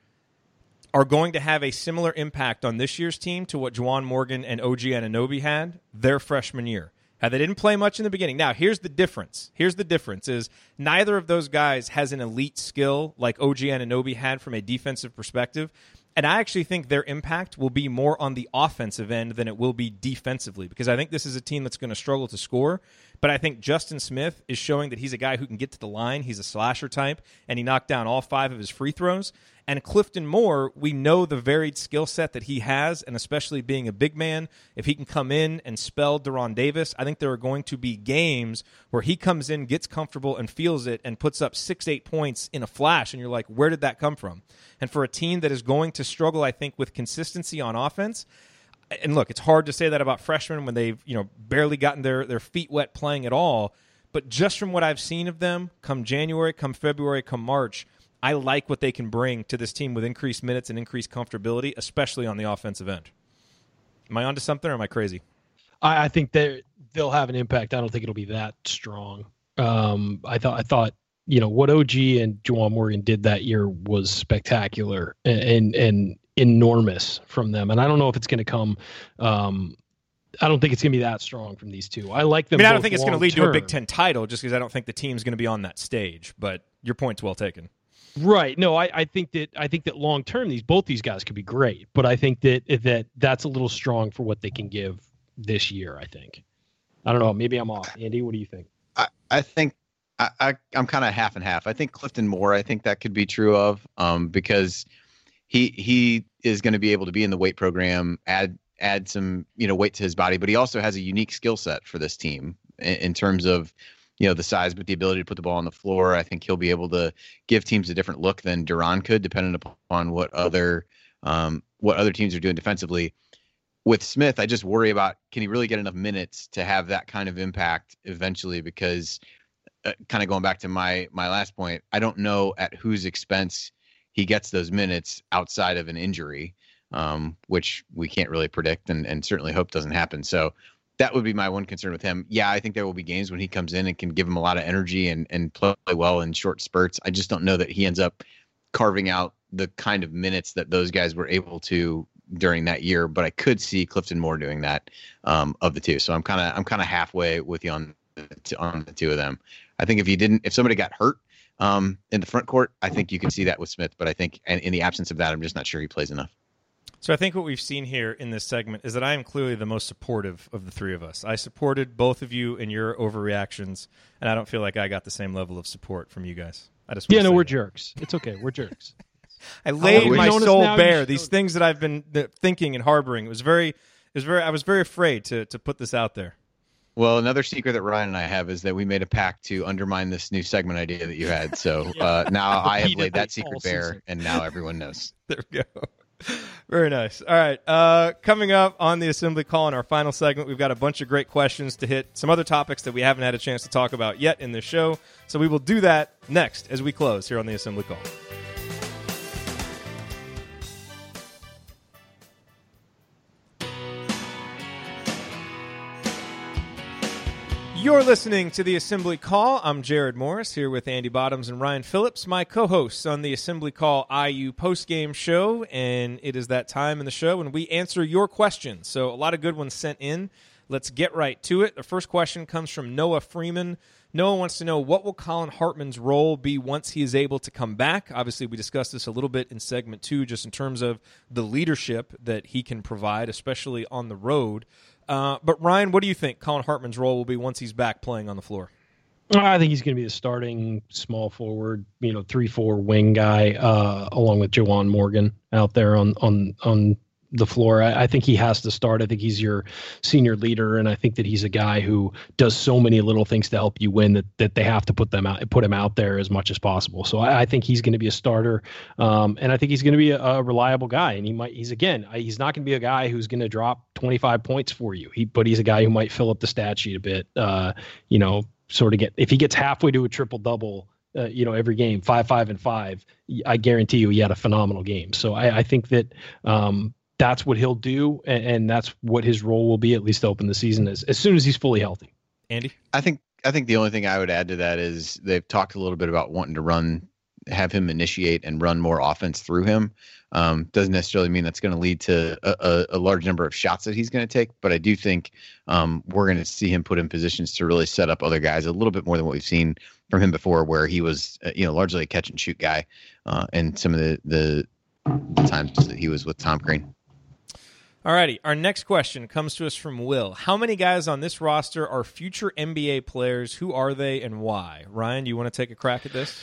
are going to have a similar impact on this year's team to what Juwan Morgan and OG Anunoby had their freshman year. How they didn't play much in the beginning. Now, here's the difference. Here's the difference is neither of those guys has an elite skill like OG Anunoby had from a defensive perspective. And I actually think their impact will be more on the offensive end than it will be defensively because I think this is a team that's going to struggle to score. But I think Justin Smith is showing that he's a guy who can get to the line. He's a slasher type, and he knocked down all five of his free throws. And Clifton Moore, we know the varied skill set that he has, and especially being a big man, if he can come in and spell De'Ron Davis, I think there are going to be games where he comes in, gets comfortable, and feels it, and puts up six, eight points in a flash, and you're like, where did that come from? And for a team that is going to struggle, I think, with consistency on offense, and look, it's hard to say that about freshmen when they've you know barely gotten their their feet wet playing at all. But just from what I've seen of them, come January, come February, come March, I like what they can bring to this team with increased minutes and increased comfortability, especially on the offensive end. Am I onto something or am I crazy? I, I think they they'll have an impact. I don't think it'll be that strong. Um, I thought I thought you know what OG and Juwan Morgan did that year was spectacular and and, and enormous from them. And I don't know if it's going to come. Um, I don't think it's going to be that strong from these two. I like them. I them. mean, I don't think it's going to lead to a Big. Ten title just because I don't think the team's going to be on that stage. But your point's well taken. Right. No, I, I think that I think that long term these both these guys could be great, but I think that that that's a little strong for what they can give this year. I think. I don't know. Maybe I'm off. Andy, what do you think? I, I think I, I I'm kind of half and half. I think Clifton Moore. I think that could be true of um, because he he is going to be able to be in the weight program, add add some you know weight to his body, but he also has a unique skill set for this team in, in terms of you know the size, but the ability to put the ball on the floor. I think he'll be able to give teams a different look than De'Ron could, depending upon what other um, what other teams are doing defensively. With Smith, I just worry about can he really get enough minutes to have that kind of impact eventually? Because uh, kind of going back to my my last point, I don't know at whose expense he gets those minutes outside of an injury, um, which we can't really predict and, and certainly hope doesn't happen. So that would be my one concern with him. Yeah, I think there will be games when he comes in and can give him a lot of energy and, and play well in short spurts. I just don't know that he ends up carving out the kind of minutes that those guys were able to during that year. But I could see Clifton Moore doing that um, of the two. So I'm kind of I'm kind of halfway with you on on the two of them. I think if you didn't, if somebody got hurt um, in the front court, I think you can see that with Smith. But I think, and in the absence of that, I'm just not sure he plays enough. So I think what we've seen here in this segment is that I am clearly the most supportive of the three of us. I supported both of you in your overreactions, and I don't feel like I got the same level of support from you guys. I just Yeah, wanna no, we're that. jerks. It's okay. We're jerks. I laid my soul bare. These things that I've been thinking and harboring. It was very, it was very. I was very afraid to to put this out there. Well, another secret that Ryan and I have is that we made a pact to undermine this new segment idea that you had. So uh, now I have laid that secret bare, and now everyone knows. There we go. Very nice. All right. Uh, coming up on the assembly call in our final segment, we've got a bunch of great questions to hit, some other topics that we haven't had a chance to talk about yet in this show. So we will do that next as we close here on the assembly call. You're listening to the Assembly Call. I'm Jared Morris here with Andy Bottoms and Ryan Phillips, my co-hosts on the Assembly Call IU postgame show, and it is that time in the show when we answer your questions. So a lot of good ones sent in. Let's get right to it. The first question comes from Noah Freeman. Noah wants to know what will Collin Hartman's role be once he is able to come back. Obviously, we discussed this a little bit in segment two, just in terms of the leadership that he can provide, especially on the road. Uh, but Ryan, what do you think Collin Hartman's role will be once he's back playing on the floor? I think he's going to be the starting small forward, you know, three four wing guy, uh, along with Juwan Morgan out there on on on the floor. I, I, think he has to start. I think he's your senior leader, and I think that he's a guy who does so many little things to help you win that that they have to put them out, put him out there as much as possible. So I, I think he's going to be a starter, um, and I think he's going to be a, a, reliable guy. And he might, he's again, he's not going to be a guy who's going to drop 25 points for you. He, but he's a guy who might fill up the stat sheet a bit. Uh, you know, sort of get if he gets halfway to a triple double. Uh, you know, every game, five, five, and five. I guarantee you, he had a phenomenal game. So I, I think that um, that's what he'll do, and, and, that's what his role will be at least to open the season as as soon as he's fully healthy. Andy, I think I think the only thing I would add to that is they've talked a little bit about wanting to run, have him initiate and run more offense through him. Um, doesn't necessarily mean that's going to lead to a, a, a, large number of shots that he's going to take, but I do think um, we're going to see him put in positions to really set up other guys a little bit more than what we've seen from him before, where he was, uh, you know, largely a catch and shoot guy, uh, and some of the the times that he was with Tom Crean. Alrighty, our next question comes to us from Will. How many guys on this roster are future NBA players? Who are they and why? Ryan, do you want to take a crack at this?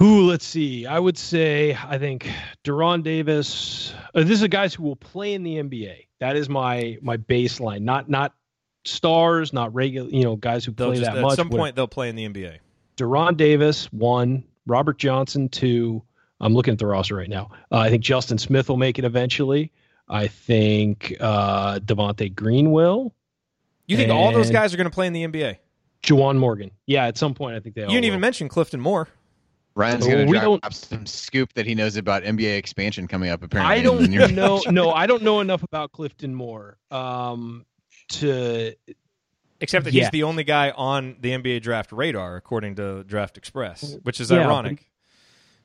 Ooh, let's see. I would say I think De'Ron Davis. Uh, this is guys who will play in the NBA. That is my my baseline. Not not stars, not regular. You know, guys who they'll play just, that at much. At some point, they'll play in the NBA. De'Ron Davis one, Robert Johnson two. I'm looking at the roster right now. Uh, I think Justin Smith will make it eventually. I think uh, Devonte Green will. You think all those guys are going to play in the NBA? Juwan Morgan. Yeah, at some point I think they. You didn't will. even mention Clifton Moore. Ryan's going to drop some scoop that he knows about NBA expansion coming up. Apparently, I don't know. no, I don't know enough about Clifton Moore um, to. Except that yet. he's the only guy on the NBA draft radar, according to Draft Express, which is yeah, ironic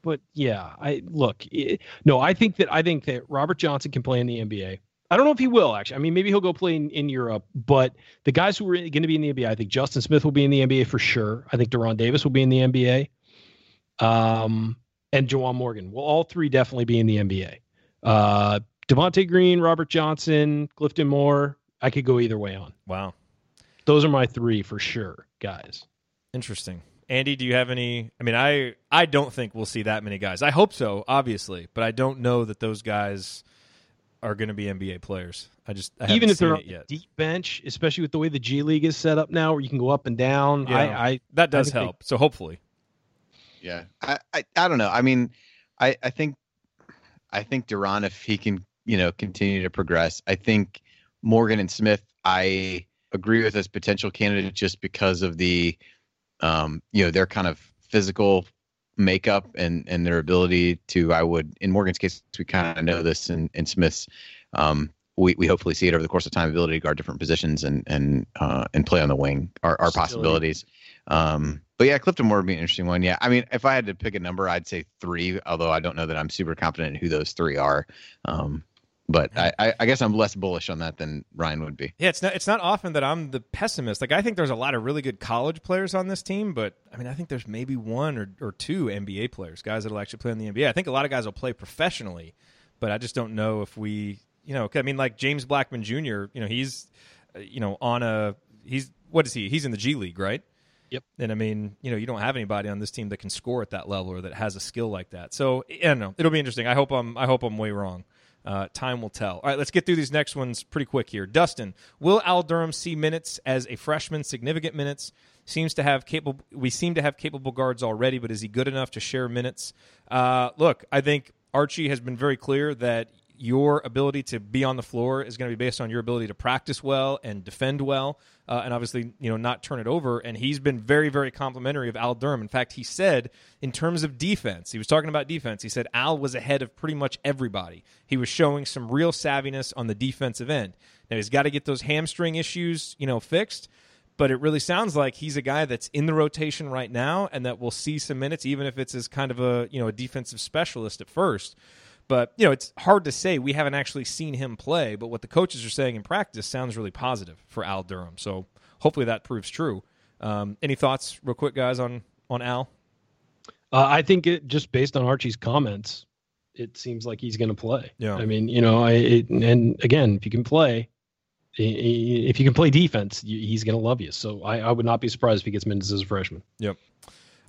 but yeah, I look. It, no, I think that I think that Robert Johnson can play in the NBA. I don't know if he will actually. I mean, maybe he'll go play in, in Europe. But the guys who are going to be in the NBA, I think Justin Smith will be in the NBA for sure. I think De'Ron Davis will be in the NBA. Um, and Juwan Morgan will all three definitely be in the NBA. Uh, Devonte Green, Robert Johnson, Clifton Moore. I could go either way on. Wow, those are my three for sure, guys. Interesting. Andy, do you have any? I mean, I I don't think we'll see that many guys. I hope so, obviously, but I don't know that those guys are going to be NBA players. I just I even if they're on the deep bench, especially with the way the G League is set up now, where you can go up and down. Yeah, I, I that does I help. They, so hopefully, yeah. I, I I don't know. I mean, I I think I think De'Ron, if he can, you know, continue to progress, I think Morgan and Smith. I agree with as potential candidate just because of the um, you know, their kind of physical makeup and and their ability to I would in Morgan's case we kind of know this in in Smith's um, we, we hopefully see it over the course of time ability to guard different positions and and uh, and play on the wing are, are possibilities. Um, but yeah, Clifton Moore would be an interesting one. Yeah, I mean, if I had to pick a number, I'd say three. Although I don't know that I'm super confident in who those three are. Um, but I, I, guess I'm less bullish on that than Ryan would be. Yeah, it's not it's not often that I'm the pessimist. Like I think there's a lot of really good college players on this team, but I mean I think there's maybe one or, or two NBA players, guys that'll actually play in the NBA. I think a lot of guys will play professionally, but I just don't know if we, you know, I mean like James Blackmon Jr. You know he's, uh, you know, on a he's what is he? He's in the G League, right? Yep. And I mean, you know, you don't have anybody on this team that can score at that level or that has a skill like that. So I don't know. It'll be interesting. I hope I'm I hope I'm way wrong. Uh, time will tell. All right, let's get through these next ones pretty quick here. Dustin, will Al Durham see minutes as a freshman, significant minutes? Seems to have capable. We seem to have capable guards already, but is he good enough to share minutes? Uh, look, I think Archie has been very clear that your ability to be on the floor is going to be based on your ability to practice well and defend well, uh, and obviously, you know, not turn it over. And he's been very, very complimentary of Al Durham. In fact, he said in terms of defense, he was talking about defense. He said Al was ahead of pretty much everybody. He was showing some real savviness on the defensive end. Now he's got to get those hamstring issues, you know, fixed. But it really sounds like he's a guy that's in the rotation right now, and that will see some minutes, even if it's as kind of a you know a defensive specialist at first. But you know, it's hard to say. We haven't actually seen him play, but what the coaches are saying in practice sounds really positive for Al Durham. So hopefully that proves true. Um, any thoughts, real quick, guys, on on Al? Uh, I think it just based on Archie's comments, it seems like he's going to play. Yeah. I mean, you know, I it, and again, if you can play, if you can play defense, he's going to love you. So I, I would not be surprised if he gets minutes as a freshman. Yep.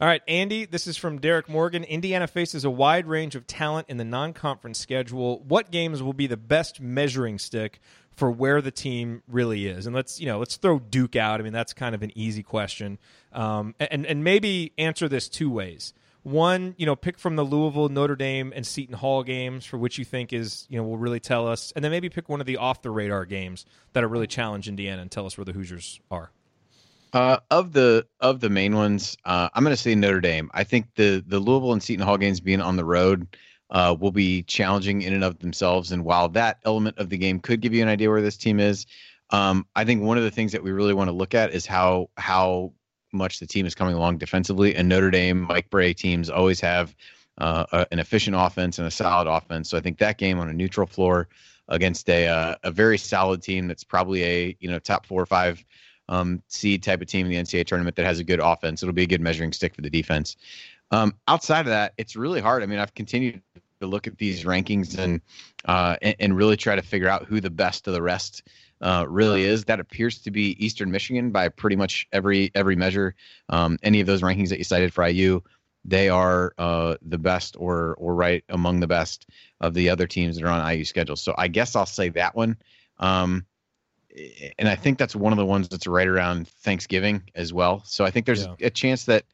All right, Andy, this is from Derek Morgan. Indiana faces a wide range of talent in the non conference schedule. What games will be the best measuring stick for where the team really is? And let's, you know, let's throw Duke out. I mean, that's kind of an easy question. Um, and, and maybe answer this two ways. One, you know, pick from the Louisville, Notre Dame, and Seton Hall games for which you think is, you know, will really tell us. And then maybe pick one of the off the radar games that are really challenge Indiana and tell us where the Hoosiers are. Uh, of the of the main ones, uh, I'm going to say Notre Dame. I think the the Louisville and Seton Hall games being on the road uh, will be challenging in and of themselves. And while that element of the game could give you an idea where this team is, um, I think one of the things that we really want to look at is how how much the team is coming along defensively. And Notre Dame, Mike Brey teams always have uh, a, an efficient offense and a solid offense. So I think that game on a neutral floor against a uh, a very solid team that's probably a you know top four or five um, seed type of team in the NCAA tournament that has a good offense. It'll be a good measuring stick for the defense. Um, outside of that, it's really hard. I mean, I've continued to look at these rankings and, uh, and, and really try to figure out who the best of the rest uh, really is. That appears to be Eastern Michigan by pretty much every every measure. Um, any of those rankings that you cited for IU, they are uh, the best or or right among the best of the other teams that are on IU schedule. So I guess I'll say that one. Um, and I think that's one of the ones that's right around Thanksgiving as well. So I think there's yeah. a chance that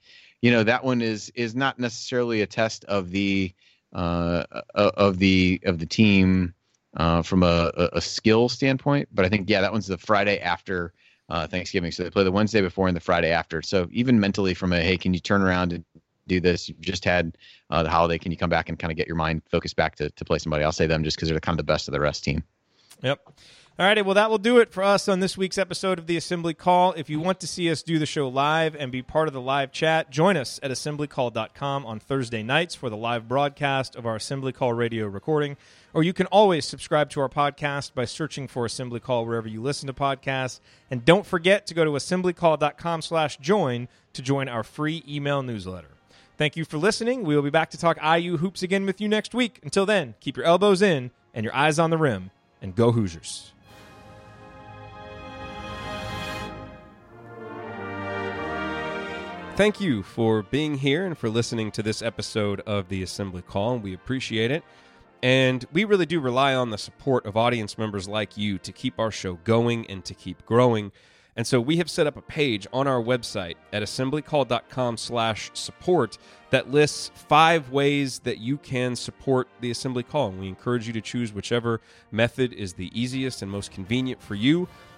you know that one is is not necessarily a test of the uh, of the of the team uh, from a, a, skill standpoint, but I think yeah, that one's the Friday after uh, Thanksgiving. So they play the Wednesday before and the Friday after. So even mentally, from a hey, can you turn around and do this? You've just had uh, the holiday. Can you come back and kind of get your mind focused back to to play somebody? I'll say them just because they're kind of the best of the rest team. Yep. All righty, well, that will do it for us on this week's episode of the Assembly Call. If you want to see us do the show live and be part of the live chat, join us at assemblycall.com on Thursday nights for the live broadcast of our Assembly Call radio recording. Or you can always subscribe to our podcast by searching for Assembly Call wherever you listen to podcasts. And don't forget to go to assemblycall.com slash join to join our free email newsletter. Thank you for listening. We will be back to talk IU hoops again with you next week. Until then, keep your elbows in and your eyes on the rim, and go Hoosiers. Thank you for being here and for listening to this episode of the Assembly Call. We appreciate it. And we really do rely on the support of audience members like you to keep our show going and to keep growing. And so we have set up a page on our website at assemblycall.com slash support that lists five ways that you can support the Assembly Call. And we encourage you to choose whichever method is the easiest and most convenient for you.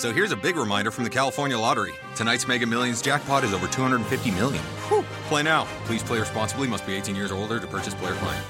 So here's a big reminder from the California Lottery. Tonight's Mega Millions jackpot is over 250 million. Whew. Play now. Please play responsibly. Must be 18 years or older to purchase player client.